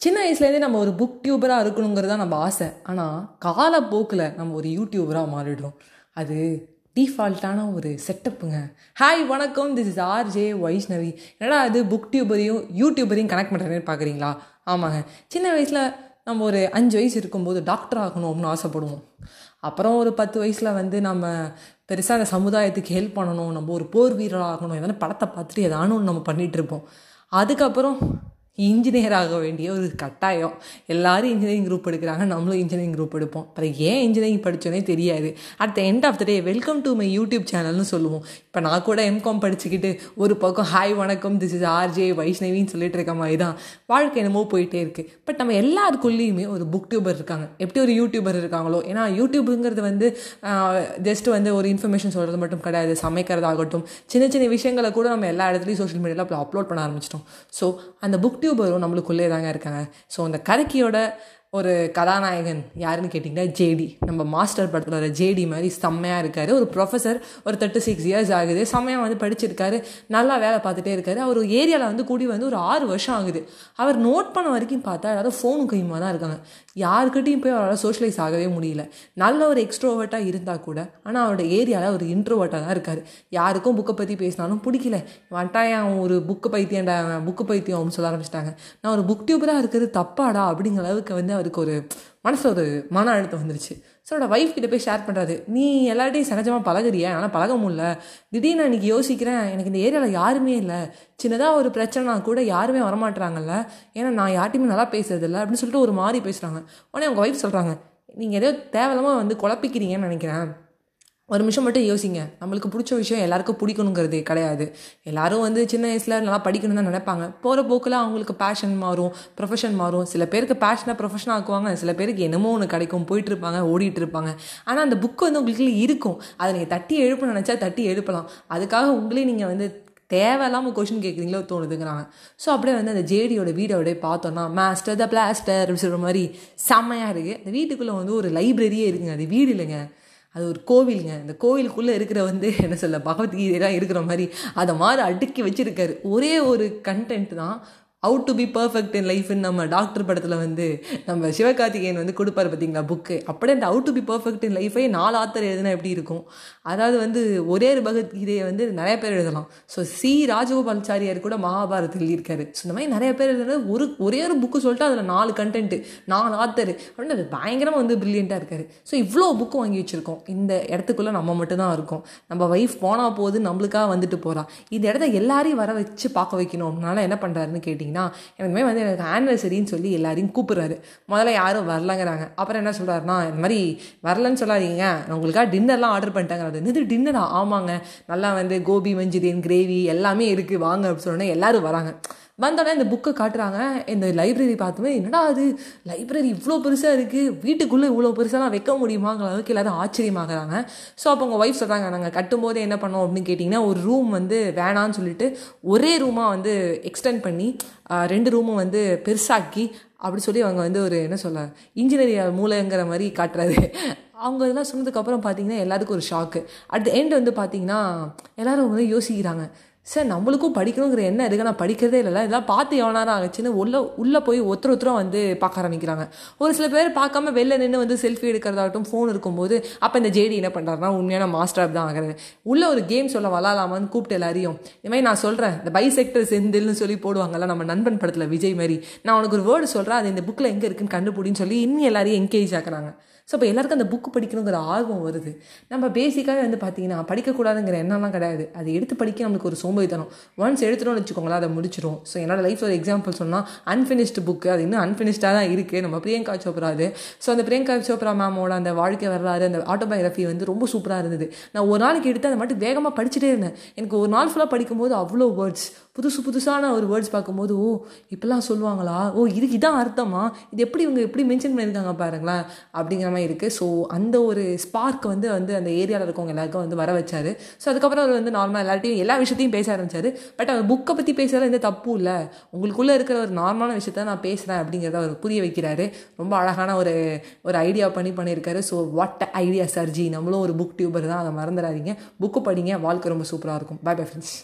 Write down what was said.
சின்ன வயசுலேருந்தே நம்ம ஒரு புக் டியூபராக இருக்கணுங்கிறது தான் நம்ம ஆசை. ஆனால் காலப்போக்கில் நம்ம ஒரு யூடியூபராக மாறிடுறோம். அது டிஃபால்ட்டான ஒரு செட்டப்புங்க ஹாய் வணக்கம். This is R J Vaishnavi என்னடா அது புக் டியூபரையும் யூடியூபரையும் கனெக்ட் பண்ணுறேன்னு பார்க்குறீங்களா ஆமாங்க. சின்ன வயசில் நம்ம ஒரு அஞ்சு வயசு இருக்கும்போது டாக்டர் ஆகணும் அப்படின்னு ஆசைப்படுவோம். அப்புறம் ஒரு பத்து வயசில் வந்து நம்ம பெருசாக அந்த சமுதாயத்துக்கு ஹெல்ப் பண்ணணும் நம்ம ஒரு போர் வீரராக ஆகணும் எதனா படத்தை பார்த்துட்டு எதானு ஒன்று நம்ம பண்ணிகிட்ருப்போம் அதுக்கப்புறம் இன்ஜினியர் ஆக வேண்டிய ஒரு கட்டாயம். எல்லாரும் இன்ஜினியரிங் குரூப் எடுக்கிறாங்க நம்மளும் இன்ஜினியரிங் குரூப் எடுப்போம். அப்புறம் ஏன் இன்ஜினியரிங் படித்தோன்னே தெரியாது. At the end of the day welcome to my YouTube சேனல்னு சொல்லுவோம். இப்போ நான் கூட எம்காம் படிச்சுக்கிட்டு ஒரு பக்கம் ஹாய் வணக்கம் திஸ் இஸ் ஆர்ஜே வைஷ்ணவின்னு சொல்லிட்டு இருக்க மாதிரி தான் வாழ்க்கை என்னமோ போயிட்டே இருக்குது பட் நம்ம எல்லாருக்குள்ளேயுமே ஒரு புக் டியூபர் இருக்காங்க. எப்படி ஒரு யூடியூபர் இருக்காங்களோ? ஏன்னா யூடியூபுங்கிறது வந்து ஜஸ்ட் வந்து ஒரு இன்ஃபர்மேஷன் சொல்கிறது மட்டும் கிடையாது. சமைக்கிறதாகட்டும் சின்ன சின்ன விஷயங்களை கூட நம்ம எல்லா இடத்துலையும் சோஷியல் மீடியாவில் அப்லோட் பண்ண ஆரம்பிச்சிட்டோம். ஸோ அந்த புக் யூடியூபரும் நம்மளுக்குள்ளே தாங்க இருக்காங்க. ஸோ அந்த கதைக்கியோட ஒரு கதாநாயகன் யாருன்னு கேட்டிங்கன்னா ஜேடி நம்ம மாஸ்டர் படத்தில் வர ஜேடி மாதிரி செம்மையாக இருக்கார். ஒரு ப்ரொஃபஸர் ஒரு தேர்ட்டி சிக்ஸ் இயர்ஸ் ஆகுது. செம்மையாக வந்து படிச்சிருக்காரு. நல்லா வேலை பார்த்துட்டே இருக்காரு. அவர் ஏரியாவில் வந்து கூடி வந்து ஒரு ஆறு வருஷம் ஆகுது. அவர் நோட் பண்ண வரைக்கும் பார்த்தா எல்லாரும் ஃபோனும் கையுமா தான் இருக்காங்க. யாருக்கிட்டையும் போய் அவரால் சோஷியலைஸ் ஆகவே முடியல. நல்ல ஒரு எக்ஸ்ட்ரோவர்ட்டாக இருந்தால் கூட ஆனால் அவரோட ஏரியாவில் ஒரு இன்ட்ரோவர்ட்டாக தான் இருக்கார். யாருக்கும் புக்கை பற்றி பேசினாலும் பிடிக்கல. வட்டாயம் அவன் ஒரு புக்கு பைத்தியம்டா புக்கு பைத்தியம் அப்படின்னு சொல்ல ஆரம்பிச்சிட்டாங்க. நான் ஒரு புக் டியூபராக இருக்கிறது தப்பாடா அப்படிங்கிற அளவுக்கு வந்து அவர் அதுக்கு ஒரு மனசில் ஒரு மன அழுத்தம் வந்துருச்சு. ஸோ அவரோட ஒய்ஃப் கிட்ட போய் ஷேர் பண்ணுறாரு நீ எல்லார்ட்டையும் சகஜமாக பழகுறியா? ஆனால் பழக முடியல திடீர்னு இன்னைக்கு இன்றைக்கி யோசிக்கிறேன் எனக்கு இந்த ஏரியாவில் யாருமே இல்லை. சின்னதாக ஒரு பிரச்சனைனா கூட யாருமே வரமாட்டுறாங்கல்ல ஏன்னா நான் யார்ட்டையுமே நல்லா பேசுறதில்ல அப்படின்னு சொல்லிட்டு ஒரு மாதிரி பேசுகிறாங்க உடனே அவங்க ஒய்ஃப் சொல்கிறாங்க நீங்கள் ஏதோ தேவையில்லாமல் வந்து குழப்பிக்கிறீங்கன்னு நினைக்கிறேன். ஒரு நிமிஷம் மட்டும் யோசிங்க. நம்மளுக்கு பிடிச்ச விஷயம் எல்லாருக்கும் பிடிக்கணுங்கிறது கிடையாது. எல்லாரும் வந்து சின்ன வயசில் நல்லா படிக்கணும் தான் நினைப்பாங்க. போகிற போக்கில் அவங்களுக்கு பேஷன் மாறும் ப்ரொஃபஷன் மாறும். சில பேருக்கு பேஷனை ப்ரொஃபஷன் ஆக்குவாங்க. சில பேருக்கு என்னமோ ஒன்று கிடைக்கும். போயிட்டு இருப்பாங்க ஓடிட்டு இருப்பாங்க. ஆனால் அந்த புக்கு வந்து உங்களுக்கு இருக்கும். அதை நீங்கள் தட்டி எழுப்ப நினச்சா தட்டி எழுப்பலாம். அதுக்காக உங்களே நீங்கள் வந்து தேவையில்லாமல் கொஷின் கேட்குறீங்களோ தோணுதுங்கிறாங்க. ஸோ அப்படியே வந்து அந்த ஜேடியோட வீடோட பார்த்தோன்னா மாஸ்டர் த பிளாஸ்டர் அப்படி சொல்கிற மாதிரி செம்மையாக இருக்குது அந்த வீட்டுக்குள்ளே வந்து ஒரு லைப்ரரியே இருக்குங்க. அது வீடு இல்லைங்க. அது ஒரு கோவிலுங்க. இந்த கோவிலுக்குள்ளே இருக்கிற வந்து என்ன சொல்ல பகவத்கீதையெல்லாம் இருக்கிற மாதிரி அதை மாதிரி அடுக்கி வச்சுருக்காரு. ஒரே ஒரு கண்டென்ட் தான் out to be perfect in லைஃப்னு நம்ம டாக்டர் படத்தில் வந்து நம்ம சிவகார்த்திகேயன் வந்து கொடுப்பாரு பார்த்தீங்களா புக்கு அப்படியே அந்த out to be perfect in லைஃபே நாலு ஆத்தர் எழுதுனா எப்படி இருக்கும்? அதாவது வந்து ஒரே ஒரு பகவத்கீதையை வந்து நிறைய பேர் எழுதலாம். ஸோ சி ராஜகோபாலாச்சாரியார் கூட மகாபாரத் எழுதியிருக்காரு ஸோ இந்த மாதிரி நிறைய பேர் எழுதுறது ஒரு ஒரே ஒரு புக்கு சொல்லிட்டு அதில் நாலு கண்டென்ட்டு நாலு ஆத்தர் அப்படின்னு அது பயங்கரமாக வந்து ப்ரில்லியண்ட்டாக இருக்காரு. ஸோ இவ்வளோ புக்கு வாங்கி வச்சுருக்கோம். இந்த இடத்துக்குள்ளே நம்ம மட்டும்தான் இருக்கோம். நம்ம வைஃப் போனால் போது நம்மளுக்காக வந்துட்டு போகிறா இந்த இடத்த எல்லாரையும் வர வச்சு பார்க்க வைக்கணும் அதனால என்ன பண்ணுறாருன்னு கேட்டிங்கன்னா எனக்குமே வந்து எனக்கு ஆனிவர்சரின்னு சொல்லி எல்லாரையும் கூப்பிட்றாரு. முதல்ல யாரும் வரலங்கிறாங்க. அப்புறம் என்ன சொல்கிறாருன்னா இந்த மாதிரி வரலன்னு சொல்லாதீங்க. நான் உங்களுக்காக டின்னர்லாம் ஆர்டர் பண்ணிட்டாங்க இது டின்னரா ஆமாங்க. நல்லா வந்து கோபி மஞ்சூரியன் கிரேவி எல்லாமே இருக்குது வாங்க அப்படின்னு சொன்னோன்னே எல்லோரும் வராங்க. வந்தோடனே இந்த புக்கை காட்டுறாங்க. இந்த லைப்ரரி பார்த்துமே என்னடா அது? லைப்ரரி இவ்வளோ பெருசாக இருக்குது வீட்டுக்குள்ளே இவ்வளோ பெருசாலாம் வைக்க முடியுமாங்கிற அளவுக்கு எல்லோரும் ஆச்சரியமாகறாங்க. ஸோ அப்போ உங்கள் ஒய்ஃப் சொல்கிறாங்க நாங்கள் கட்டும்போது என்ன பண்ணோம்? அப்படின்னு கேட்டிங்கன்னா ஒரு ரூம் வந்து வேணான்னு சொல்லிட்டு ஒரே ரூமாக வந்து எக்ஸ்டெண்ட் பண்ணி ரெண்டு ரூமும் வந்து பெருசாக்கி அப்படி சொல்லி அவங்க வந்து ஒரு என்ன சொல்ல இன்ஜினியரிங் மூலைங்கிற மாதிரி காட்டுறாரு. அவங்க இதெல்லாம் சொன்னதுக்கப்புறம் பார்த்தீங்கன்னா எல்லாத்துக்கும் ஒரு ஷாக்கு அட் த எண்ட் வந்து பார்த்தீங்கன்னா எல்லோரும் வந்து யோசிக்கிறாங்க. சார் நம்மளுக்கும் படிக்கணுங்கிற என்ன இருக்குது நான் படிக்கிறதே இல்லை இதெல்லாம் பார்த்து எவ்வளோ நேரம் ஆச்சுன்னு உள்ள உள்ளே போய் ஒருத்தர் ஒருத்தரும் வந்து பார்க்க ஆரம்பிக்கிறாங்க. ஒரு சில பேர் பார்க்காம வெளில நின்று வந்து செல்ஃபி எடுக்கிறதாகட்டும் ஃபோன் இருக்கும்போது அப்போ இந்த ஜேடி என்ன பண்ணுறாருனா உண்மையான மாஸ்டர் தான் ஆகிறது உள்ள ஒரு கேம் சொல்ல விளாடலாமான்னு கூப்பிட்டு எல்லாரையும் இது மாதிரி நான் சொல்கிறேன் இந்த பைசெக்டர் செந்தில்னு சொல்லி போடுவாங்கல்ல நம்ம நண்பன் படத்தில் விஜய் மாதிரி. நான் உனக்கு ஒரு வேர்டு சொல்கிறேன் அது இந்த புக்கில் எங்கே இருக்குன்னு கண்டுபிடின்னு சொல்லி இன்னும் எல்லாரையும் என்கேஜ் ஆக்குறாங்க. ஸோ இப்போ எல்லாருக்கும் அந்த புக்கு படிக்கணுங்கிற ஆர்வம் வருது. நம்ம பேசிக்காகவே வந்து பார்த்தீங்கன்னா படிக்கக்கூடாதுங்கிற எண்ணம்லாம் கிடையாது. அது எடுத்து படிக்க நம்மளுக்கு ஒரு சோம்பேறித்தனம். ஒன்ஸ் எடுத்துட்டோம்னு வச்சுக்கோங்களேன் அதை முடிச்சிடும் ஸோ என்னோட லைஃப் ஒரு எக்ஸாம்பிள் சொன்னால் அன்ஃபினிஷ்டு புக்கு அது இன்னும் அன்ஃபினிஷ்டாக தான் இருக்குது நம்ம பிரியங்கா சோப்ரா அது. ஸோ அந்த பிரியங்கா சோப்ரா மேமோட அந்த வாழ்க்கை வரலாறு அந்த ஆட்டோபயோகிராஃபி வந்து ரொம்ப சூப்பராக இருந்தது. நான் ஒரு நாளைக்கு எடுத்து அதை மட்டும் வேகமாக படிச்சுட்டே இருந்தேன். எனக்கு ஒரு நாள் ஃபுல்லாக படிக்கும்போது அவ்வளோ வேர்ட்ஸ் புதுசு புதுசான ஒரு வேர்ட்ஸ் பார்க்கும்போது ஓ இப்படிலாம் சொல்லுவாங்களா? ஓ இதுக்கு இதான் அர்த்தமா? இது எப்படி இவங்க எப்படி மென்ஷன் பண்ணியிருக்காங்க பாருங்களேன் அப்படிங்கிற மாதிரி இருக்குது ஸோ அந்த ஒரு ஸ்பார்க் வந்து வந்து அந்த ஏரியாவில் இருக்கவங்க எல்லாருக்கும் வந்து வர வச்சாரு. ஸோ அதுக்கப்புறம் அவர் வந்து நார்மலாக எல்லார்ட்டையும் எல்லா விஷயத்தையும் பேச ஆரம்பிச்சாரு. பட் அவர் புக்கை பற்றி பேசுறதுல எந்த தப்பும் இல்லை. உங்களுக்குள்ளே இருக்கிற ஒரு நார்மலான விஷயத்த நான் பேசுகிறேன் அப்படிங்கிறத அவர் புரிய வைக்கிறாரு. ரொம்ப அழகான ஒரு ஒரு ஐடியா பண்ணி பண்ணியிருக்காரு. ஸோ வாட் ஐடியா சர்ஜி நம்மளும் ஒரு புக் டியூபர் தான். அதை மறந்துடாதீங்க. புக்கு படிங்க. வாழ்க்கை ரொம்ப சூப்பராக இருக்கும். By bye friends